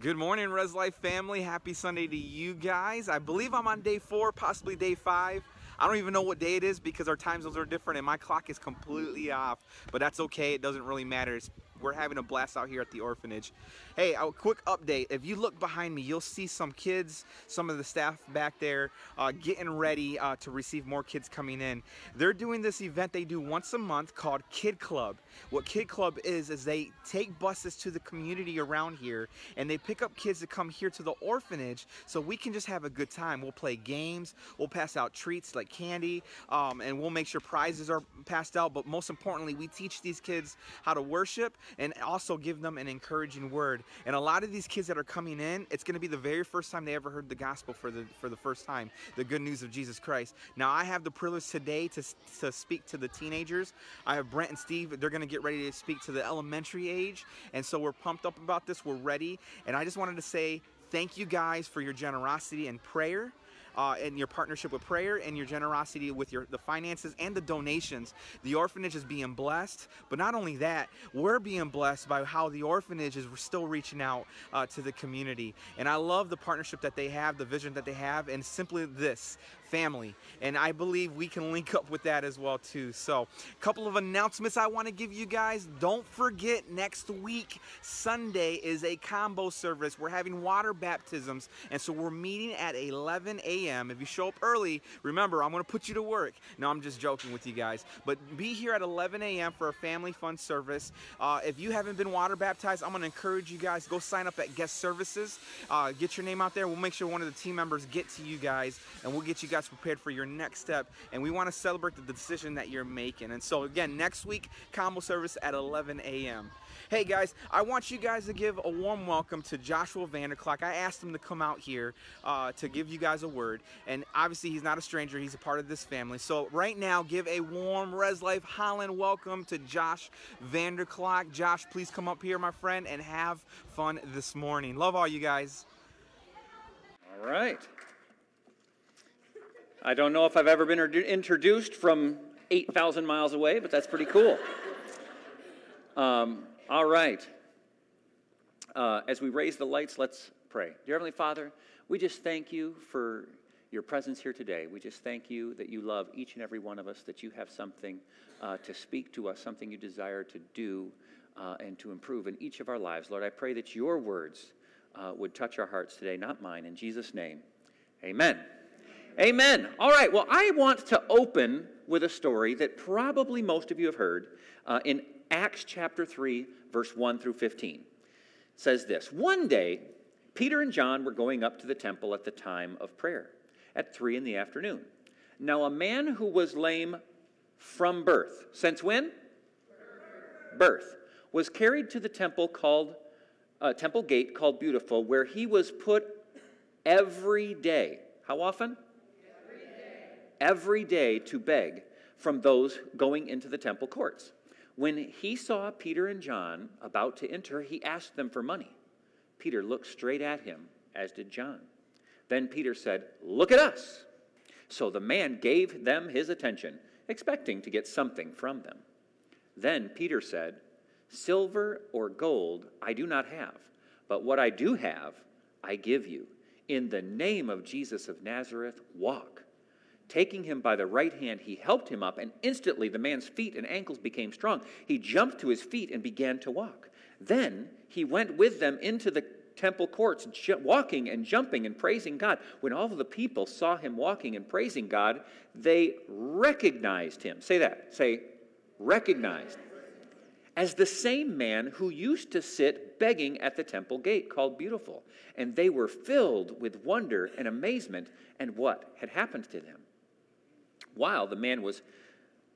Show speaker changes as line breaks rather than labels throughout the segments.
Good morning, Res Life family. Happy Sunday to you guys. I believe I'm on day four, possibly day five. I don't even know what day it is because our time zones are different and my clock is completely off. But that's okay. It doesn't really matter. It's we're having a blast out here at the orphanage. Hey, a quick update. If you look behind me, you'll see some kids, some of the staff back there uh, getting ready uh, to receive more kids coming in. They're doing this event they do once a month called Kid Club. What Kid Club is, is they take buses to the community around here and they pick up kids to come here to the orphanage so we can just have a good time. We'll play games, we'll pass out treats like candy, um, and we'll make sure prizes are passed out. But most importantly, we teach these kids how to worship and also give them an encouraging word. And a lot of these kids that are coming in, it's going to be the very first time they ever heard the gospel for the for the first time, the good news of Jesus Christ. Now I have the privilege today to to speak to the teenagers. I have Brent and Steve. They're going to get ready to speak to the elementary age, and so we're pumped up about this. We're ready, and I just wanted to say thank you guys for your generosity and prayer uh, and your partnership with prayer and your generosity with your the finances and the donations. The orphanage is being blessed, but not only that, we're being blessed by how the orphanage is still reaching out uh, to the community. And I love the partnership that they have, the vision that they have, and simply this family. And I believe we can link up with that as well too. So, a couple of announcements I want to give you guys. Don't forget next week Sunday is a combo service. We're having water baptisms, and so we're meeting at 11 a.m. If you show up early, remember I'm going to put you to work. No, I'm just joking with you guys. But be here at 11 a.m. for a family fun service. Uh, if you haven't been water baptized, I'm going to encourage you guys go sign up at guest services. Uh, get your name out there. We'll make sure one of the team members get to you guys, and we'll get you guys guys prepared for your next step. And we want to celebrate the decision that you're making. And so, again, next week, combo service at 11 a.m. Hey guys, I want you guys to give a warm welcome to Joshua Vanderclock. I asked him to come out here uh, to give you guys a word, and obviously he's not a stranger. He's a part of this family. So right now, give a warm Res Life Holland welcome to Josh Vanderclock. Josh, please come up here, my friend, and have fun this morning. Love all you guys.
All right. I don't know if I've ever been introduced from 8,000 miles away, but that's pretty cool. Um, all right. Uh, as we raise the lights, let's pray. Dear Heavenly Father, we just thank you for your presence here today. We just thank you that you love each and every one of us, that you have something uh, to speak to us, something you desire to do uh, and to improve in each of our lives. Lord, I pray that your words uh, would touch our hearts today, not mine. In Jesus' name, amen. Amen. All right, well, I want to open with a story that probably most of you have heard uh, in Acts chapter 3, verse 1 through 15. It says this One day, Peter and John were going up to the temple at the time of prayer at 3 in the afternoon. Now, a man who was lame from birth, since when? Birth, was carried to the temple called uh, temple gate called Beautiful, where he was put every day. How often? Every day to beg from those going into the temple courts. When he saw Peter and John about to enter, he asked them for money. Peter looked straight at him, as did John. Then Peter said, Look at us. So the man gave them his attention, expecting to get something from them. Then Peter said, Silver or gold I do not have, but what I do have, I give you. In the name of Jesus of Nazareth, walk. Taking him by the right hand, he helped him up, and instantly the man's feet and ankles became strong. He jumped to his feet and began to walk. Then he went with them into the temple courts, walking and jumping and praising God. When all the people saw him walking and praising God, they recognized him. Say that. Say, recognized. As the same man who used to sit begging at the temple gate called Beautiful. And they were filled with wonder and amazement and what had happened to them. While the man was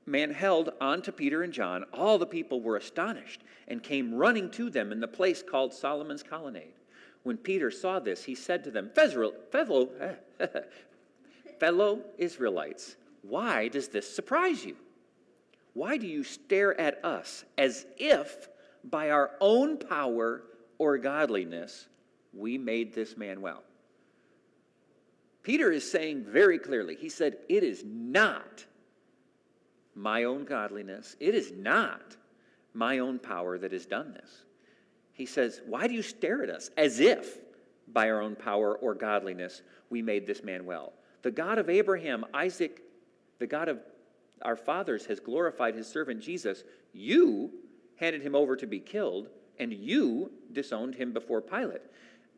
man held on to Peter and John, all the people were astonished and came running to them in the place called Solomon's colonnade. When Peter saw this, he said to them, Fellow, fellow Israelites, why does this surprise you? Why do you stare at us as if by our own power or godliness we made this man well? Peter is saying very clearly, he said, It is not my own godliness, it is not my own power that has done this. he says, Why do you stare at us as if by our own power or godliness we made this man well? The God of Abraham, Isaac, the God of our fathers has glorified his servant Jesus. You handed him over to be killed, and you disowned him before Pilate.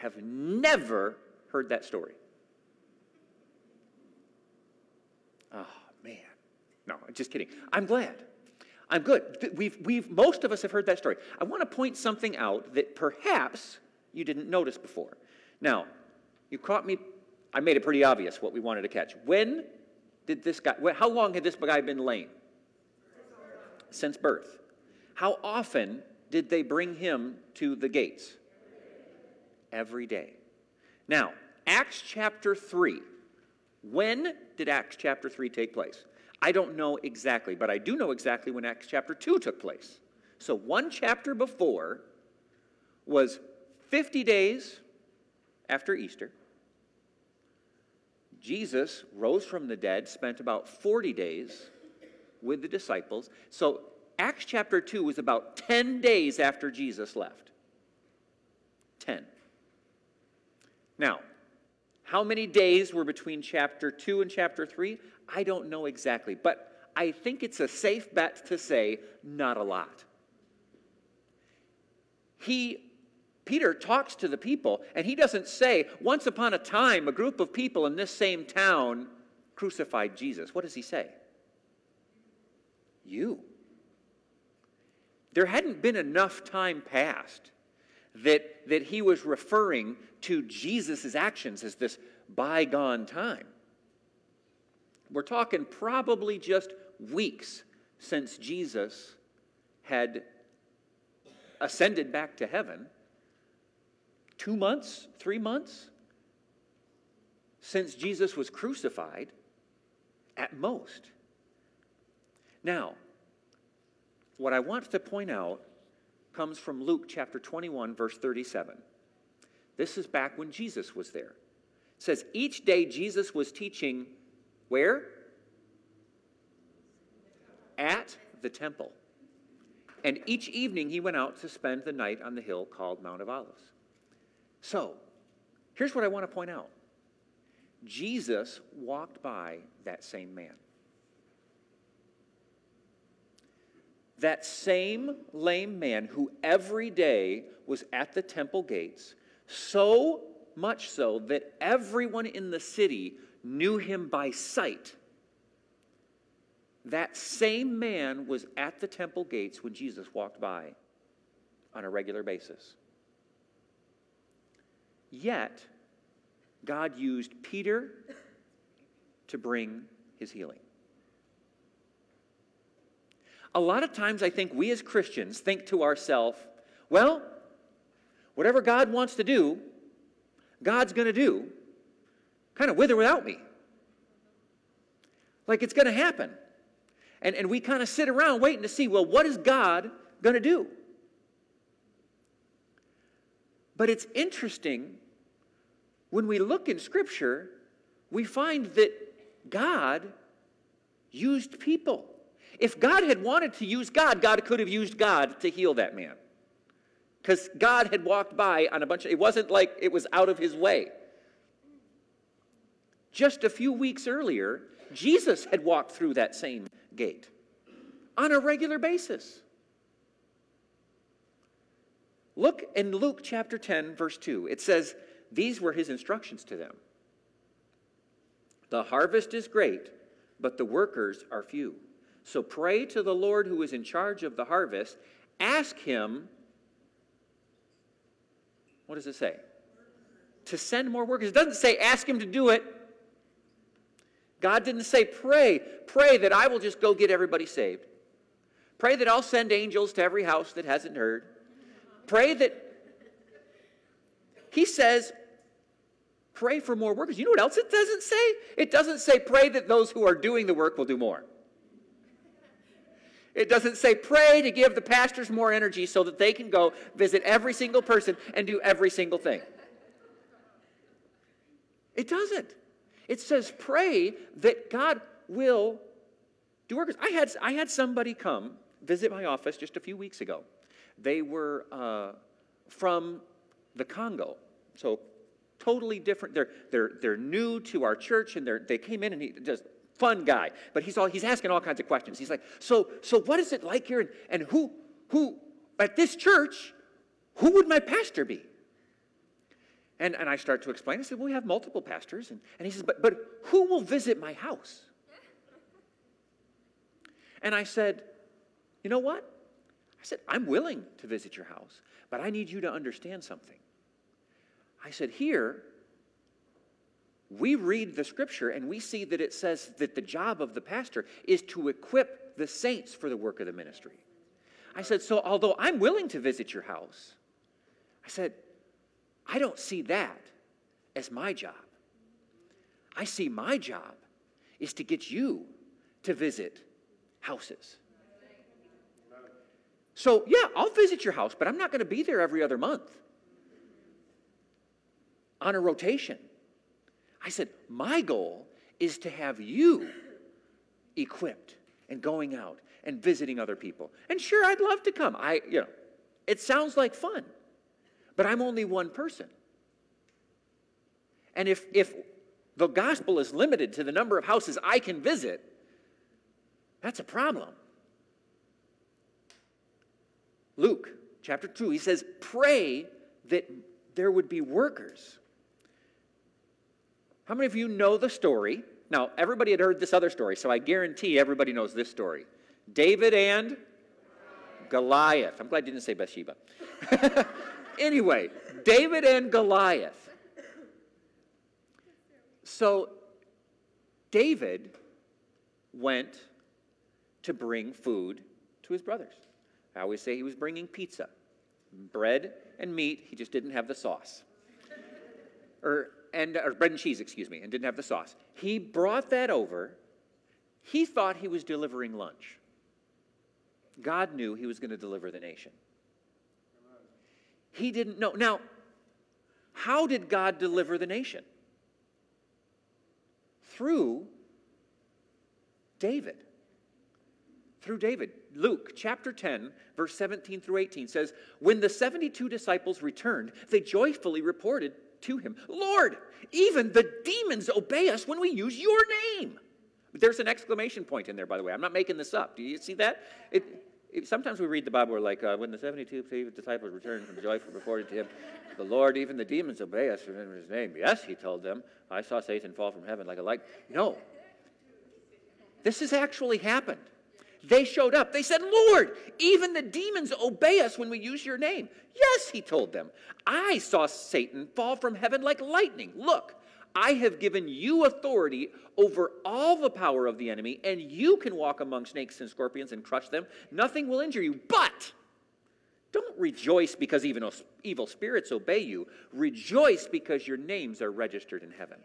have never heard that story? Oh, man. No, just kidding. I'm glad. I'm good. We've, we've, most of us have heard that story. I want to point something out that perhaps you didn't notice before. Now, you caught me. I made it pretty obvious what we wanted to catch. When did this guy, how long had this guy been lame? Since birth. How often did they bring him to the gates? Every day. Now, Acts chapter 3. When did Acts chapter 3 take place? I don't know exactly, but I do know exactly when Acts chapter 2 took place. So, one chapter before was 50 days after Easter. Jesus rose from the dead, spent about 40 days with the disciples. So, Acts chapter 2 was about 10 days after Jesus left. 10. Now, how many days were between chapter 2 and chapter 3? I don't know exactly, but I think it's a safe bet to say not a lot. He Peter talks to the people, and he doesn't say, Once upon a time, a group of people in this same town crucified Jesus. What does he say? You. There hadn't been enough time passed that, that he was referring to Jesus' actions as this bygone time. We're talking probably just weeks since Jesus had ascended back to heaven two months, three months since Jesus was crucified at most. Now, what I want to point out comes from Luke chapter 21, verse 37. This is back when Jesus was there. It says, Each day Jesus was teaching where? At the temple. And each evening he went out to spend the night on the hill called Mount of Olives. So, here's what I want to point out Jesus walked by that same man. That same lame man who every day was at the temple gates, so much so that everyone in the city knew him by sight. That same man was at the temple gates when Jesus walked by on a regular basis. Yet, God used Peter to bring his healing. A lot of times, I think we as Christians think to ourselves, well, whatever God wants to do, God's going to do, kind of with or without me. Like it's going to happen. And, and we kind of sit around waiting to see, well, what is God going to do? But it's interesting when we look in Scripture, we find that God used people. If God had wanted to use God, God could have used God to heal that man. Because God had walked by on a bunch of, it wasn't like it was out of his way. Just a few weeks earlier, Jesus had walked through that same gate on a regular basis. Look in Luke chapter 10, verse 2. It says, These were his instructions to them The harvest is great, but the workers are few. So pray to the Lord who is in charge of the harvest. Ask him, what does it say? To send more workers. It doesn't say ask him to do it. God didn't say pray, pray that I will just go get everybody saved. Pray that I'll send angels to every house that hasn't heard. Pray that he says, pray for more workers. You know what else it doesn't say? It doesn't say pray that those who are doing the work will do more. It doesn't say pray to give the pastors more energy so that they can go visit every single person and do every single thing. It doesn't. It says pray that God will do workers. I had, I had somebody come visit my office just a few weeks ago. They were uh, from the Congo, so totally different. They're, they're, they're new to our church, and they came in and he just fun guy. But he's all he's asking all kinds of questions. He's like, so so what is it like here? And, and who who at this church, who would my pastor be? And, and I start to explain. I said, well, we have multiple pastors. And, and he says, but, but who will visit my house? And I said, you know what? I said, I'm willing to visit your house, but I need you to understand something. I said, here, we read the scripture and we see that it says that the job of the pastor is to equip the saints for the work of the ministry. I said, So although I'm willing to visit your house, I said, I don't see that as my job. I see my job is to get you to visit houses. So, yeah, I'll visit your house, but I'm not going to be there every other month on a rotation. I said, My goal is to have you equipped and going out and visiting other people. And sure, I'd love to come. I, you know, it sounds like fun, but I'm only one person. And if, if the gospel is limited to the number of houses I can visit, that's a problem. Luke chapter 2, he says, Pray that there would be workers how many of you know the story? Now, everybody had heard this other story, so I guarantee everybody knows this story. David and Goliath. I'm glad you didn't say Bathsheba. anyway, David and Goliath. So, David went to bring food to his brothers. I always say he was bringing pizza, bread and meat. He just didn't have the sauce. or and or bread and cheese, excuse me, and didn't have the sauce. He brought that over. He thought he was delivering lunch. God knew he was going to deliver the nation. He didn't know. Now, how did God deliver the nation? Through David. Through David. Luke chapter 10, verse 17 through 18 says, When the 72 disciples returned, they joyfully reported to him, Lord, even the demons obey us when we use your name. There's an exclamation point in there, by the way. I'm not making this up. Do you see that? It, it, sometimes we read the Bible, we're like, uh, when the 72 disciples returned from joyful reported to him, the Lord, even the demons obey us in his name. Yes, he told them, I saw Satan fall from heaven like a light. No. This has actually happened. They showed up. They said, Lord, even the demons obey us when we use your name. Yes, he told them. I saw Satan fall from heaven like lightning. Look, I have given you authority over all the power of the enemy, and you can walk among snakes and scorpions and crush them. Nothing will injure you. But don't rejoice because even evil spirits obey you. Rejoice because your names are registered in heaven.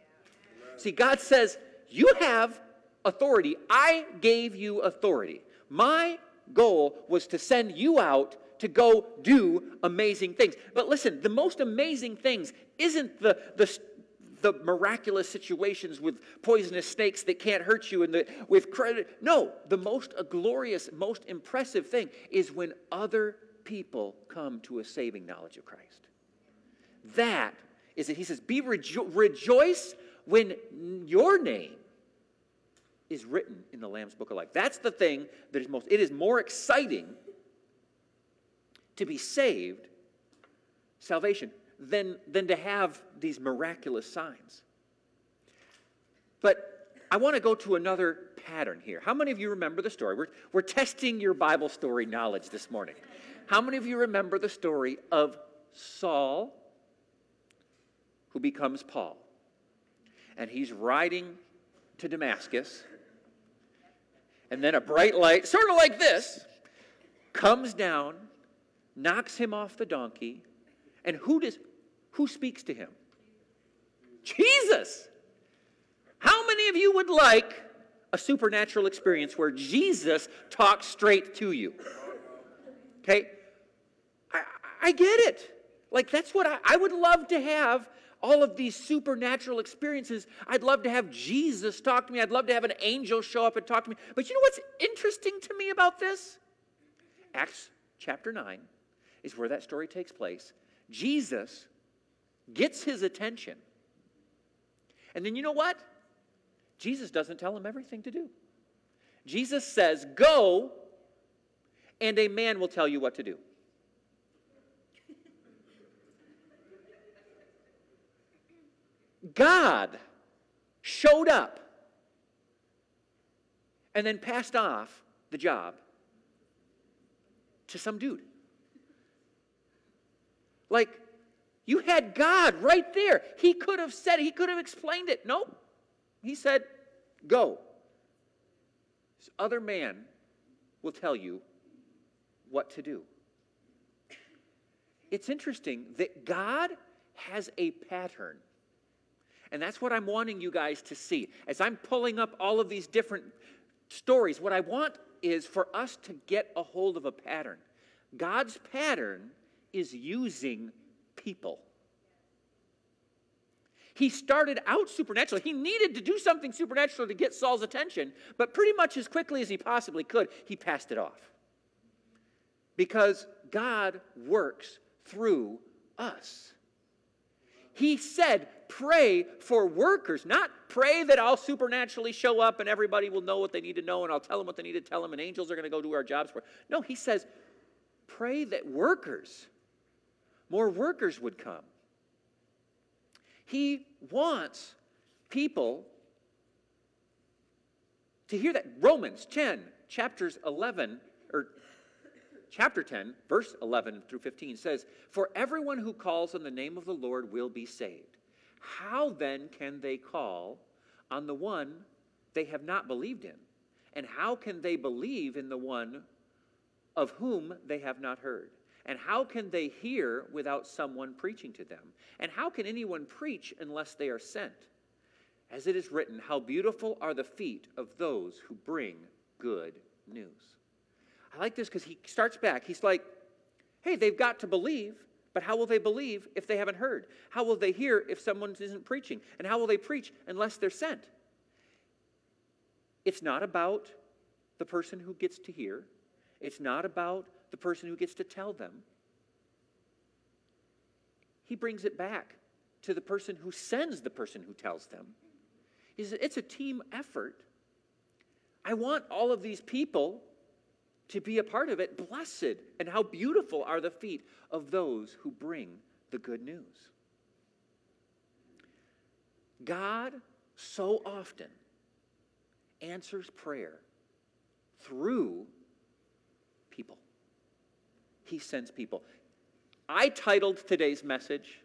See, God says, You have authority. I gave you authority. My goal was to send you out to go do amazing things. But listen, the most amazing things isn't the, the, the miraculous situations with poisonous snakes that can't hurt you and the, with credit. No, the most glorious, most impressive thing is when other people come to a saving knowledge of Christ. That is it. He says, Be rejo- rejoice when your name is written in the Lamb's Book of Life. That's the thing that is most, it is more exciting to be saved, salvation, than, than to have these miraculous signs. But I want to go to another pattern here. How many of you remember the story? We're, we're testing your Bible story knowledge this morning. How many of you remember the story of Saul, who becomes Paul? And he's riding to Damascus and then a bright light, sort of like this, comes down, knocks him off the donkey. And who does, Who speaks to him? Jesus. How many of you would like a supernatural experience where Jesus talks straight to you? Okay? I, I get it. Like, that's what I, I would love to have all of these supernatural experiences. I'd love to have Jesus talk to me. I'd love to have an angel show up and talk to me. But you know what's interesting to me about this? Acts chapter 9 is where that story takes place. Jesus gets his attention. And then you know what? Jesus doesn't tell him everything to do. Jesus says, Go, and a man will tell you what to do. God showed up and then passed off the job to some dude. Like, you had God right there. He could have said, he could have explained it. Nope. He said, Go. This other man will tell you what to do. It's interesting that God has a pattern. And that's what I'm wanting you guys to see. As I'm pulling up all of these different stories, what I want is for us to get a hold of a pattern. God's pattern is using people. He started out supernatural. He needed to do something supernatural to get Saul's attention, but pretty much as quickly as he possibly could, he passed it off. Because God works through us. He said, pray for workers, not pray that I'll supernaturally show up and everybody will know what they need to know and I'll tell them what they need to tell them and angels are going to go do our jobs for. No, he says, pray that workers, more workers would come. He wants people to hear that. Romans 10, chapters 11, or chapter 10, verse 11 through 15 says, For everyone who calls on the name of the Lord will be saved. How then can they call on the one they have not believed in? And how can they believe in the one of whom they have not heard? And how can they hear without someone preaching to them? And how can anyone preach unless they are sent? As it is written, How beautiful are the feet of those who bring good news. I like this because he starts back. He's like, Hey, they've got to believe, but how will they believe if they haven't heard? How will they hear if someone isn't preaching? And how will they preach unless they're sent? It's not about the person who gets to hear, it's not about the person who gets to tell them. He brings it back to the person who sends the person who tells them. He says, it's a team effort. I want all of these people to be a part of it. Blessed and how beautiful are the feet of those who bring the good news. God so often answers prayer through people. He sends people. I titled today's message,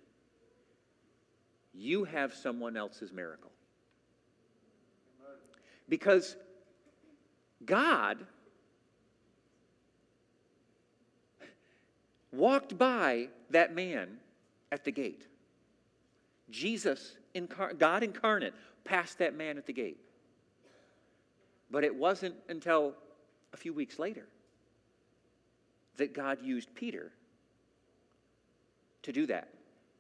You Have Someone Else's Miracle. Because God walked by that man at the gate. Jesus, God incarnate, passed that man at the gate. But it wasn't until a few weeks later that God used Peter to do that.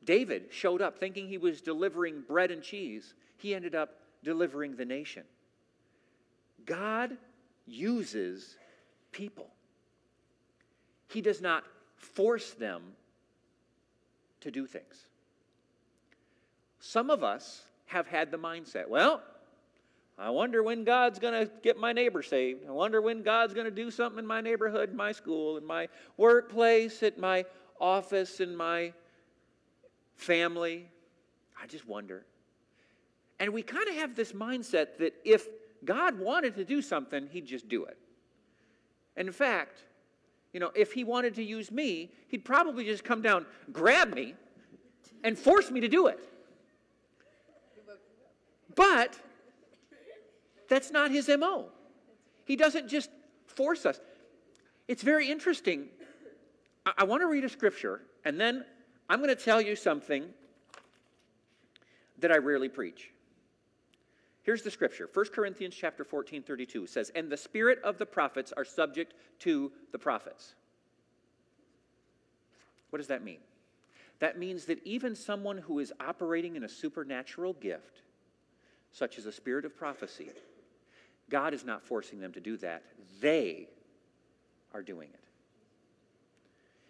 David showed up thinking he was delivering bread and cheese. He ended up delivering the nation. God uses people. He does not force them to do things. Some of us have had the mindset, well, I wonder when God's going to get my neighbor saved. I wonder when God's going to do something in my neighborhood, my school, in my workplace, at my office, in my family. I just wonder. And we kind of have this mindset that if God wanted to do something, he'd just do it. And in fact, you know, if he wanted to use me, he'd probably just come down, grab me, and force me to do it. But that's not his MO. He doesn't just force us. It's very interesting. I, I want to read a scripture, and then I'm going to tell you something that I rarely preach. Here's the scripture. 1 Corinthians chapter 14, 32 says, And the spirit of the prophets are subject to the prophets. What does that mean? That means that even someone who is operating in a supernatural gift, such as a spirit of prophecy, God is not forcing them to do that. They are doing it.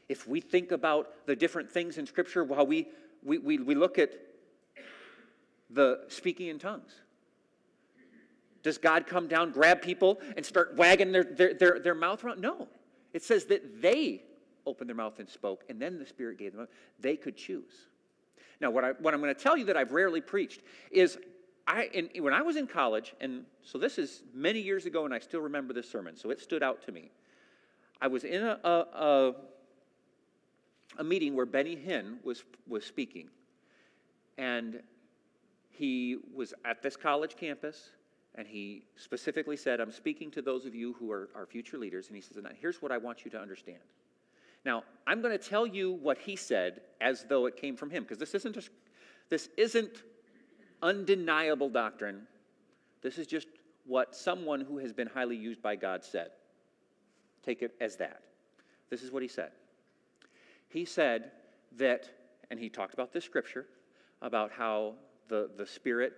If we think about the different things in Scripture, how we, we, we, we look at the speaking in tongues. Does God come down, grab people, and start wagging their, their, their, their mouth around? No. It says that they opened their mouth and spoke, and then the Spirit gave them, they could choose. Now, what, I, what I'm going to tell you that I've rarely preached is I, in, when I was in college, and so this is many years ago, and I still remember this sermon, so it stood out to me. I was in a, a, a, a meeting where Benny Hinn was, was speaking, and he was at this college campus, and he specifically said, I'm speaking to those of you who are our future leaders, and he says, here's what I want you to understand. Now, I'm going to tell you what he said as though it came from him, because this isn't, just, this isn't undeniable doctrine. This is just what someone who has been highly used by God said. Take it as that. This is what he said. He said that, and he talked about this scripture, about how the, the Spirit,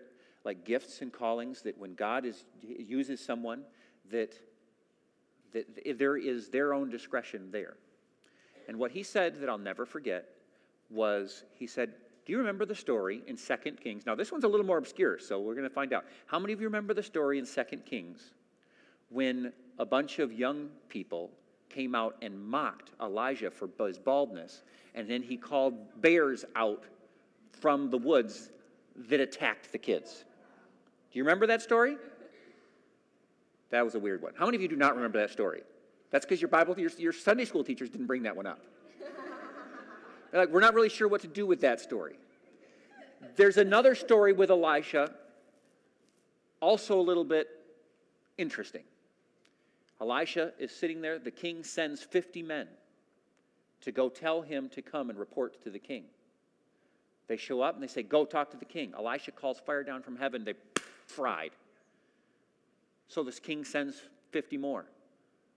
like gifts and callings, that when God is, uses someone, that, that there is their own discretion there. And what he said that I'll never forget was he said, Do you remember the story in 2 Kings? Now, this one's a little more obscure, so we're going to find out. How many of you remember the story in 2 Kings when a bunch of young people came out and mocked Elijah for his baldness, and then he called bears out from the woods that attacked the kids? Do you remember that story? That was a weird one. How many of you do not remember that story? That's because your Bible, your, your Sunday school teachers didn't bring that one up. like, we're not really sure what to do with that story. There's another story with Elisha, also a little bit interesting. Elisha is sitting there. The king sends 50 men to go tell him to come and report to the king. They show up and they say, Go talk to the king. Elisha calls fire down from heaven. They fried. So this king sends 50 more.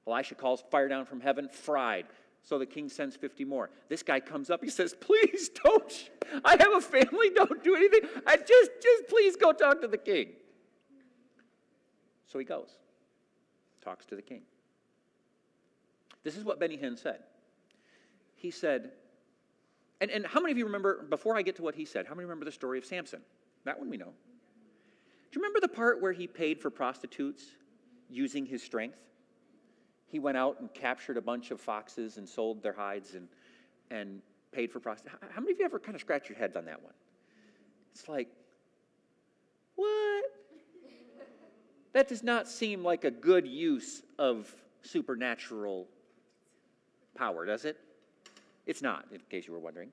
Elisha calls fire down from heaven, fried. So the king sends 50 more. This guy comes up, he says, Please don't. I have a family, don't do anything. I just, just please go talk to the king. So he goes, talks to the king. This is what Benny Hinn said. He said, and, and how many of you remember, before I get to what he said, how many remember the story of Samson? That one we know. Do you remember the part where he paid for prostitutes using his strength? he went out and captured a bunch of foxes and sold their hides and, and paid for prostitutes. How many of you ever kind of scratch your heads on that one? It's like, what? That does not seem like a good use of supernatural power, does it? It's not, in case you were wondering.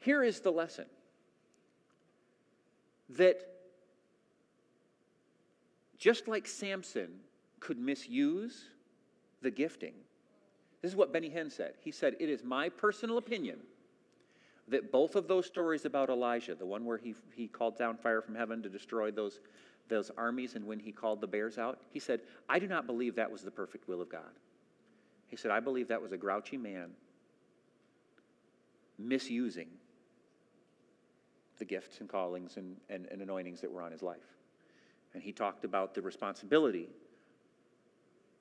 Here is the lesson that just like Samson could misuse the gifting. This is what Benny Hinn said. He said, It is my personal opinion that both of those stories about Elijah, the one where he, he called down fire from heaven to destroy those, those armies and when he called the bears out, he said, I do not believe that was the perfect will of God. He said, I believe that was a grouchy man misusing the gifts and callings and, and, and anointings that were on his life. And he talked about the responsibility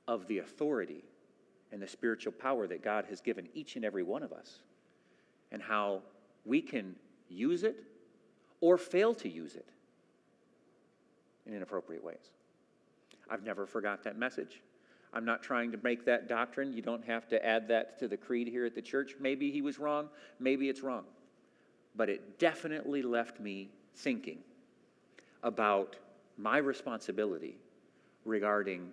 of the authority and the spiritual power that God has given each and every one of us, and how we can use it or fail to use it in inappropriate ways. I've never forgot that message. I'm not trying to make that doctrine. You don't have to add that to the creed here at the church. Maybe he was wrong, maybe it's wrong. But it definitely left me thinking about my responsibility regarding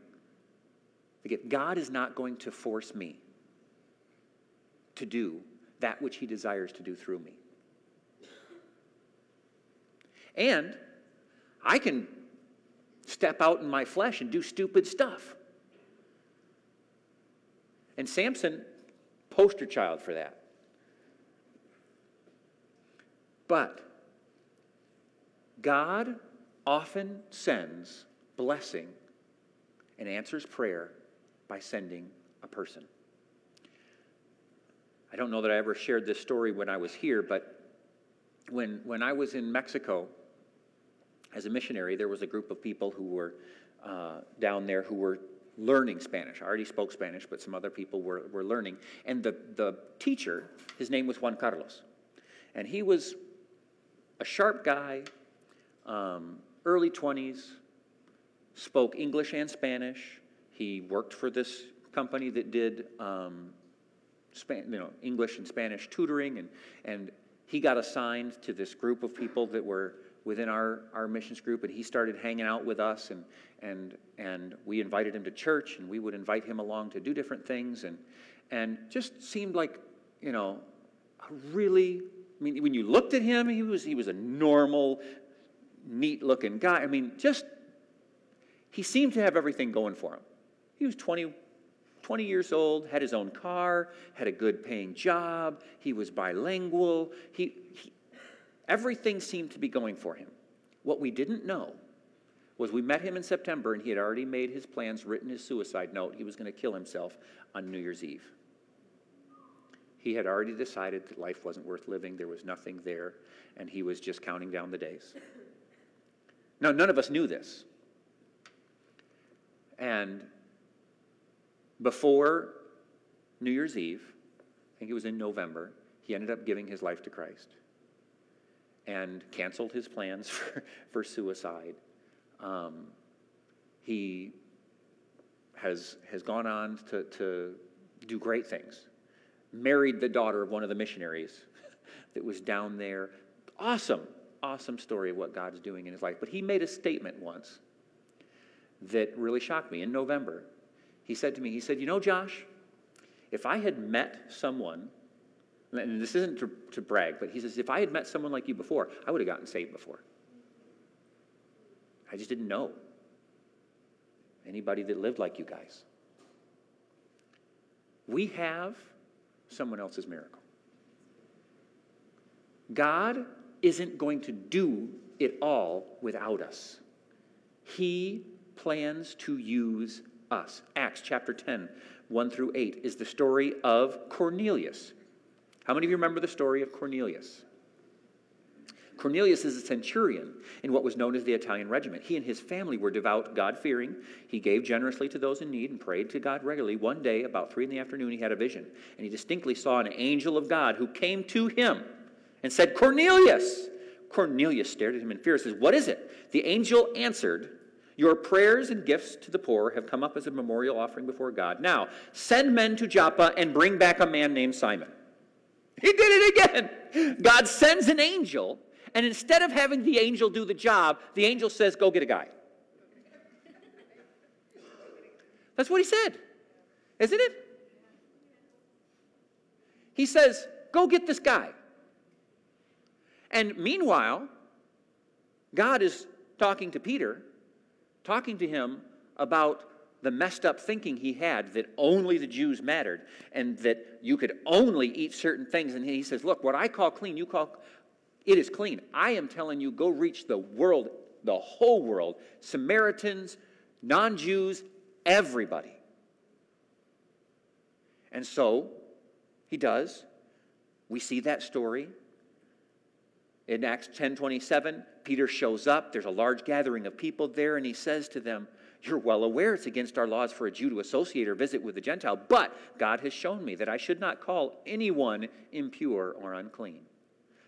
God is not going to force me to do that which He desires to do through me. And I can step out in my flesh and do stupid stuff. And Samson, poster child for that. But God often sends blessing and answers prayer by sending a person. I don't know that I ever shared this story when I was here, but when, when I was in Mexico as a missionary, there was a group of people who were uh, down there who were learning Spanish. I already spoke Spanish, but some other people were, were learning. And the, the teacher, his name was Juan Carlos. And he was a sharp guy, um, early 20s, spoke English and Spanish. He worked for this company that did um, Span- you know, English and Spanish tutoring, and, and he got assigned to this group of people that were within our, our missions group, and he started hanging out with us, and, and, and we invited him to church, and we would invite him along to do different things, and, and just seemed like, you know, a really, I mean, when you looked at him, he was, he was a normal, neat looking guy. I mean, just, he seemed to have everything going for him. He was 20, 20 years old, had his own car, had a good paying job, he was bilingual. He, he, everything seemed to be going for him. What we didn't know was we met him in September and he had already made his plans, written his suicide note. He was going to kill himself on New Year's Eve. He had already decided that life wasn't worth living, there was nothing there, and he was just counting down the days. Now, none of us knew this. And before New Year's Eve, I think it was in November, he ended up giving his life to Christ and canceled his plans for, for suicide. Um, he has, has gone on to, to do great things. Married the daughter of one of the missionaries that was down there. Awesome, awesome story of what God's doing in his life. But he made a statement once that really shocked me in November. He said to me, he said, You know, Josh, if I had met someone, and this isn't to, to brag, but he says, if I had met someone like you before, I would have gotten saved before. I just didn't know anybody that lived like you guys. We have someone else's miracle. God isn't going to do it all without us. He plans to use us. Acts chapter 10, 1 through 8, is the story of Cornelius. How many of you remember the story of Cornelius? Cornelius is a centurion in what was known as the Italian regiment. He and his family were devout, God fearing. He gave generously to those in need and prayed to God regularly. One day, about three in the afternoon, he had a vision, and he distinctly saw an angel of God who came to him and said, Cornelius! Cornelius stared at him in fear and says, What is it? The angel answered, Your prayers and gifts to the poor have come up as a memorial offering before God. Now, send men to Joppa and bring back a man named Simon. He did it again. God sends an angel and instead of having the angel do the job, the angel says, Go get a guy. That's what he said, isn't it? He says, Go get this guy. And meanwhile, God is talking to Peter, talking to him about the messed up thinking he had that only the Jews mattered and that you could only eat certain things. And he says, Look, what I call clean, you call it is clean. I am telling you, go reach the world, the whole world Samaritans, non Jews, everybody. And so he does. We see that story. In Acts 10 27, Peter shows up. There's a large gathering of people there, and he says to them, You're well aware it's against our laws for a Jew to associate or visit with a Gentile, but God has shown me that I should not call anyone impure or unclean.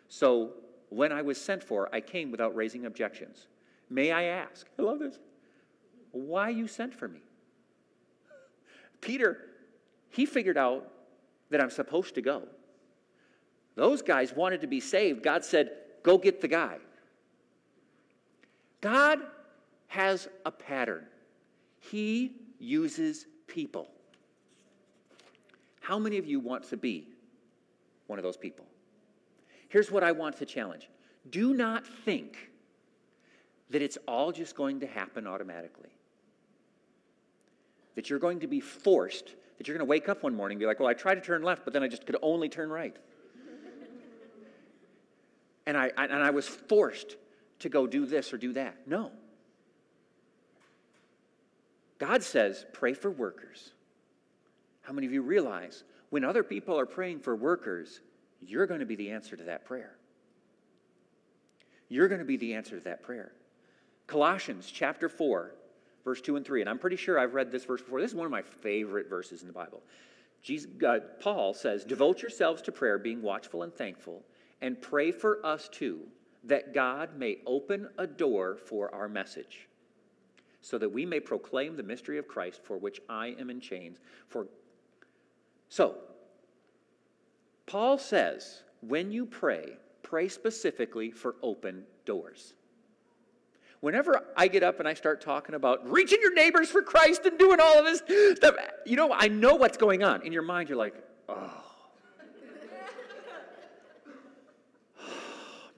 So when I was sent for, I came without raising objections. May I ask? I love this. Why you sent for me? Peter, he figured out that I'm supposed to go. Those guys wanted to be saved. God said, Go get the guy. God has a pattern, He uses people. How many of you want to be one of those people? Here's what I want to challenge do not think that it's all just going to happen automatically. That you're going to be forced, that you're going to wake up one morning and be like, well, I tried to turn left, but then I just could only turn right. and I, and I was forced to go do this or do that. No. God says, pray for workers. How many of you realize when other people are praying for workers, you're going to be the answer to that prayer? You're going to be the answer to that prayer. Colossians chapter 4, verse 2 and 3. And I'm pretty sure I've read this verse before. This is one of my favorite verses in the Bible. Jesus, God, Paul says, Devote yourselves to prayer, being watchful and thankful, and pray for us too, that God may open a door for our message, so that we may proclaim the mystery of Christ, for which I am in chains. For so, Paul says, when you pray, pray specifically for open doors. Whenever I get up and I start talking about reaching your neighbors for Christ and doing all of this stuff, you know, I know what's going on. In your mind, you're like, oh.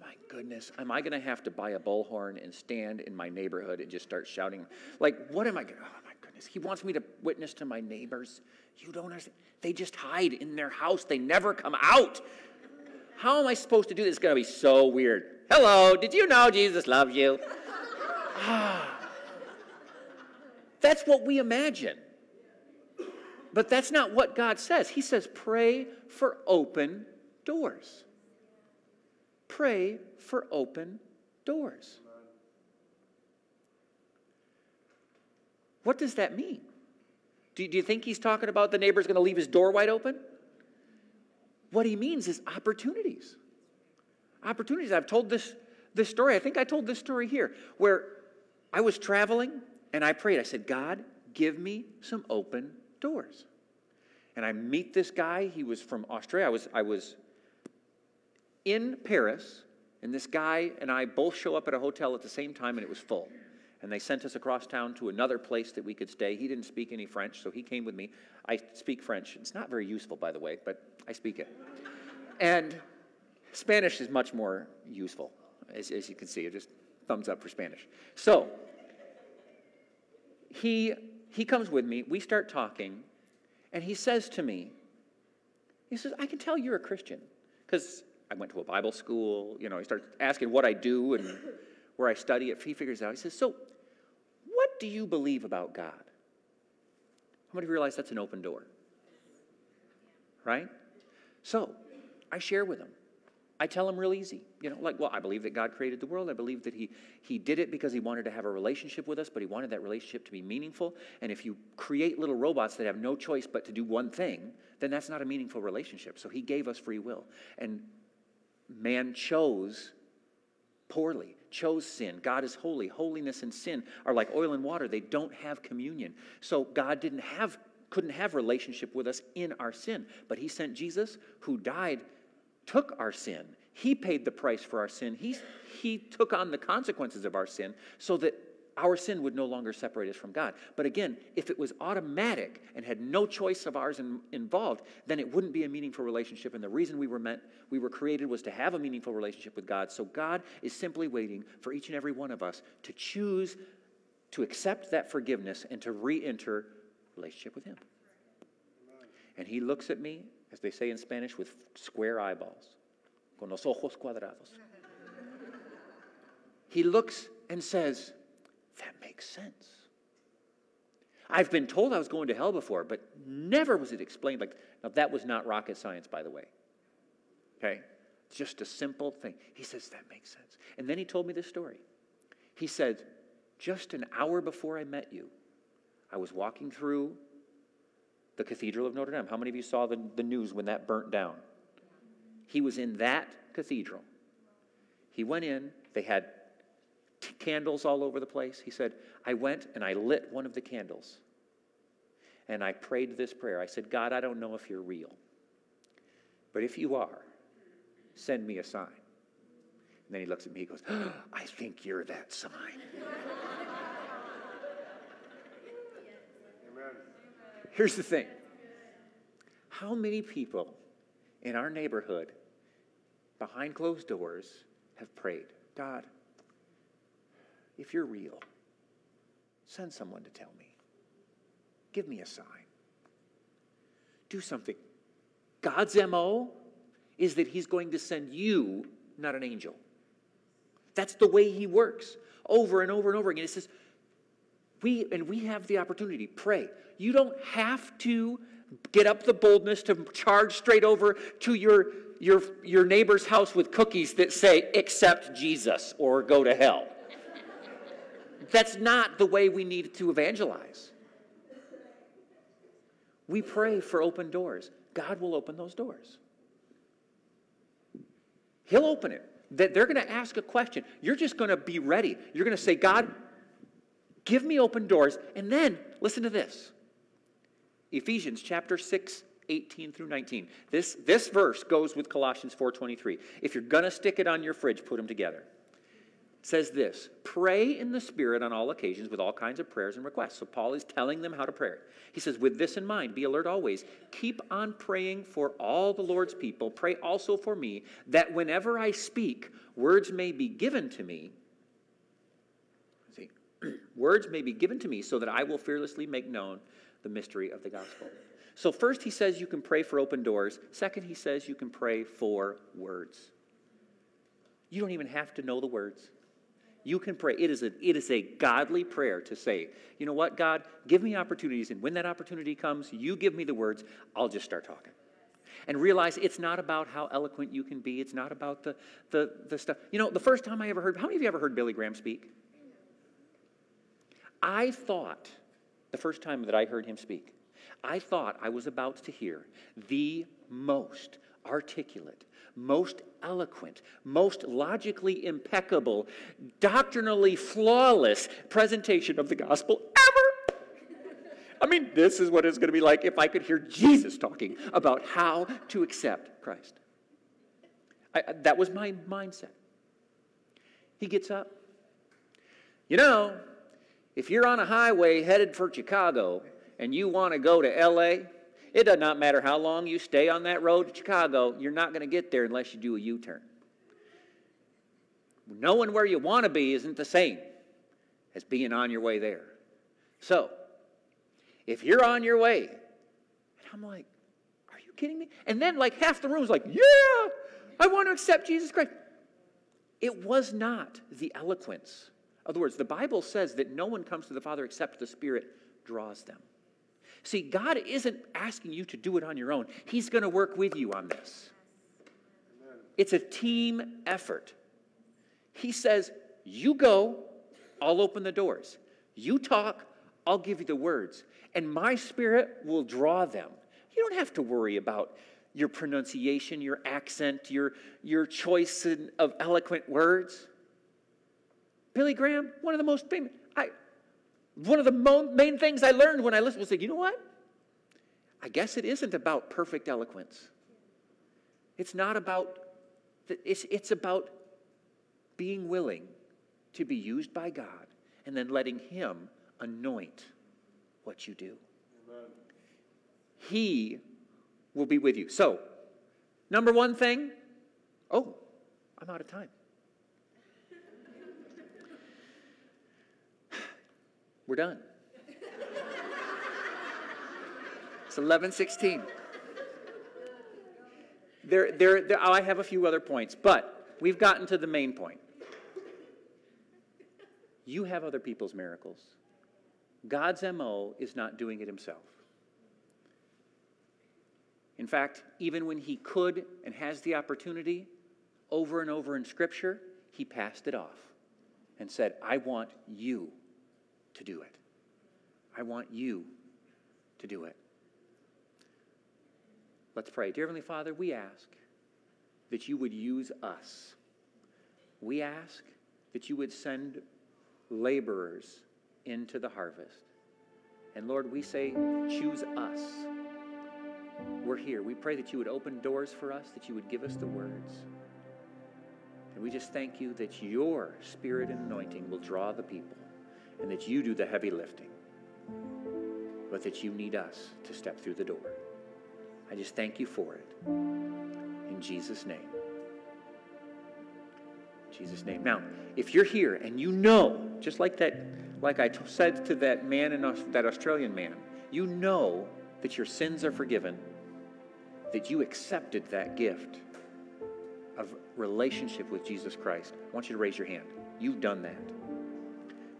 my goodness, am I going to have to buy a bullhorn and stand in my neighborhood and just start shouting? Like, what am I going to? Oh, goodness. He wants me to witness to my neighbors. You don't understand. They just hide in their house, they never come out. How am I supposed to do this? It's going to be so weird. Hello, did you know Jesus loves you? That's what we imagine. But that's not what God says. He says, pray for open doors. Pray for open doors. What does that mean? Do, do you think he's talking about the neighbor's going to leave his door wide open? What he means is opportunities. Opportunities. I've told this, this story. I think I told this story here, where I was traveling and I prayed. I said, God, give me some open doors. And I meet this guy. He was from Australia. I was, I was in Paris, and this guy and I both show up at a hotel at the same time, and it was full. And they sent us across town to another place that we could stay. He didn't speak any French, so he came with me. I speak French. It's not very useful, by the way, but I speak it. And Spanish is much more useful, as, as you can see. Just thumbs up for Spanish. So he he comes with me. We start talking, and he says to me, he says, "I can tell you're a Christian because I went to a Bible school. You know, he starts asking what I do and where I study it. He figures it out. He says, "So, what do you believe about God?" How many of you realize that's an open door? Right? So, I share with him. I tell him real easy. You know, like, well, I believe that God created the world. I believe that he, he did it because he wanted to have a relationship with us, but he wanted that relationship to be meaningful. And if you create little robots that have no choice but to do one thing, then that's not a meaningful relationship. So he gave us free will. And man chose poorly, chose sin. God is holy. Holiness and sin are like oil and water, they don't have communion. So God didn't have couldn't have relationship with us in our sin but he sent jesus who died took our sin. He paid the price for our sin. He, he took on the consequences of our sin so that our sin would no longer separate us from God. But again, if it was automatic and had no choice of ours in, involved, then it wouldn't be a meaningful relationship. And the reason we were meant, we were created was to have a meaningful relationship with God. So God is simply waiting for each and every one of us to choose to accept that forgiveness and to re-enter relationship with Him. And He looks at me as they say in Spanish, with square eyeballs, con los ojos cuadrados. he looks and says, That makes sense. I've been told I was going to hell before, but never was it explained like, now that was not rocket science, by the way. Okay? Just a simple thing. He says, That makes sense. And then he told me this story. He said, Just an hour before I met you, I was walking through the Cathedral of Notre Dame. How many of you saw the, the news when that burnt down? He was in that cathedral. He went in, they had candles all over the place. He said, I went and I lit one of the candles. And I prayed this prayer. I said, God, I don't know if you're real, but if you are, send me a sign. And then he looks at me, he goes, oh, I think you're that sign. Here's the thing how many people in our neighborhood, behind closed doors, have prayed, God, if you're real, send someone to tell me. Give me a sign. Do something. God's MO is that He's going to send you not an angel. That's the way he works over and over and over again. It says, we, and we have the opportunity, pray. You don't have to get up the boldness to charge straight over to your, your, your neighbor's house with cookies that say, accept Jesus or go to hell. That's not the way we need to evangelize. We pray for open doors. God will open those doors. He'll open it. That they're going to ask a question. You're just going to be ready. You're going to say, God, give me open doors. And then, listen to this Ephesians chapter 6, 18 through 19. This, this verse goes with Colossians 4.23. If you're going to stick it on your fridge, put them together says this pray in the Spirit on all occasions with all kinds of prayers and requests. So Paul is telling them how to pray. He says, with this in mind, be alert always. Keep on praying for all the Lord's people. Pray also for me, that whenever I speak, words may be given to me. See, words may be given to me so that I will fearlessly make known the mystery of the gospel. So, first, he says you can pray for open doors. Second, he says you can pray for words. You don't even have to know the words. You can pray. It is, a, it is a godly prayer to say, you know what, God, give me opportunities, and when that opportunity comes, you give me the words, I'll just start talking. And realize it's not about how eloquent you can be, it's not about the, the, the stuff. You know, the first time I ever heard, how many of you ever heard Billy Graham speak? I thought, the first time that I heard him speak, I thought I was about to hear the most articulate, most eloquent, most logically impeccable, doctrinally flawless presentation of the gospel ever. I mean, this is what it's going to be like if I could hear Jesus talking about how to accept Christ. I, that was my mindset. He gets up. You know, if you're on a highway headed for Chicago and you want to go to LA, it does not matter how long you stay on that road to Chicago, you're not going to get there unless you do a U turn. Knowing where you want to be isn't the same as being on your way there. So, if you're on your way, and I'm like, are you kidding me? And then, like, half the room's like, yeah, I want to accept Jesus Christ. It was not the eloquence. In other words, the Bible says that no one comes to the Father except the Spirit draws them. See, God isn't asking you to do it on your own, He's going to work with you on this. It's a team effort. He says, You go, I'll open the doors. You talk, I'll give you the words. And my spirit will draw them. You don't have to worry about your pronunciation, your accent, your, your choice of eloquent words. Billy Graham, one of the most famous. One of the main things I learned when I listened was you know what? I guess it isn't about perfect eloquence. It's not about, it's, it's about being willing to be used by God and then letting Him anoint what you do. Amen. He will be with you. So, number one thing, oh, I'm out of time. We're done. It's 1116. There, there, there, oh, I have a few other points, but we've gotten to the main point. You have other people's miracles. God's MO is not doing it himself. In fact, even when he could and has the opportunity, over and over in Scripture, he passed it off and said, I want you to do it. I want you to do it. Let's pray. Dear Heavenly Father, we ask that you would use us. We ask that you would send laborers into the harvest. And Lord, we say, choose us. We're here. We pray that you would open doors for us, that you would give us the words. And we just thank you that your spirit and anointing will draw the people and that you do the heavy lifting, but that you need us to step through the door. I just thank you for it. In Jesus' name. Jesus' name. Now, if you're here and you know, just like that, like I t- said to that man Aus- that Australian man, you know that your sins are forgiven, that you accepted that gift. of relationship with Jesus Christ, I want you to raise your hand. You've done that.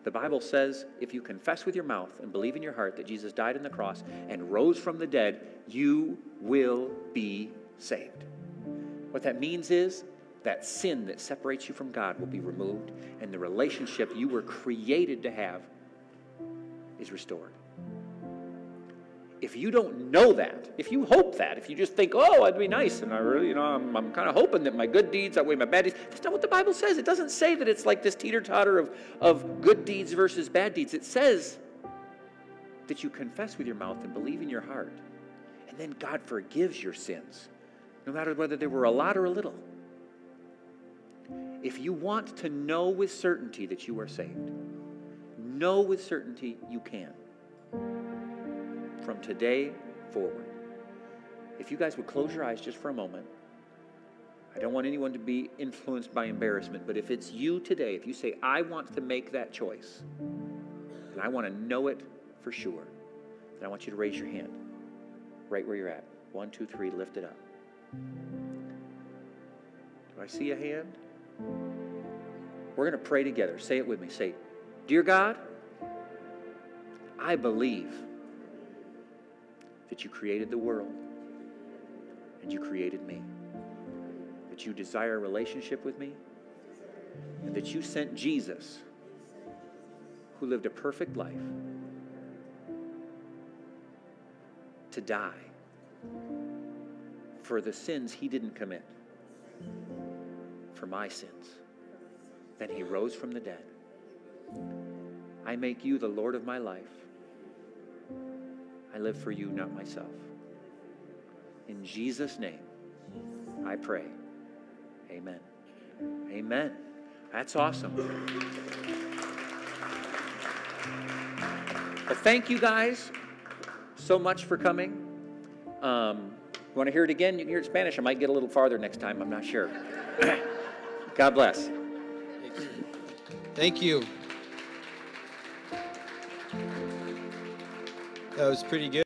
The Bible says if you confess with your mouth and believe in your heart that Jesus died on the cross and rose from the dead, you will be saved. What that means is that sin that separates you from God will be removed, and the relationship you were created to have is restored. If you don't know that, if you hope that, if you just think, oh, I'd be nice, and I really, you know, I'm, I'm kind of hoping that my good deeds outweigh my bad deeds, that's not what the Bible says. It doesn't say that it's like this teeter totter of, of good deeds versus bad deeds. It says that you confess with your mouth and believe in your heart, and then God forgives your sins, no matter whether they were a lot or a little. If you want to know with certainty that you are saved, know with certainty you can from today forward. If you guys would close your eyes just for a moment, I don't want anyone to be influenced by embarrassment, but if it's you today, if you say, I want to make that choice, and I want to know it for sure, then I want you to raise your hand right where you're at. One, two, three, lift it up. Do I see a hand? We're going to pray together. Say it with me. Say, Dear God, I believe that you created the world and you created me, that you desire a relationship with me, and that you sent Jesus, who lived a perfect life, to die for the sins he didn't commit, for my sins. Then he rose from the dead. I make you the Lord of my life. I live for you, not myself. In Jesus' name, I pray. Amen. Amen. That's awesome. Well, thank you guys so much for coming. Um, you want to hear it again? You can hear it in Spanish. I might get a little farther next time. I'm not sure. God bless.
Thank you. That was pretty good.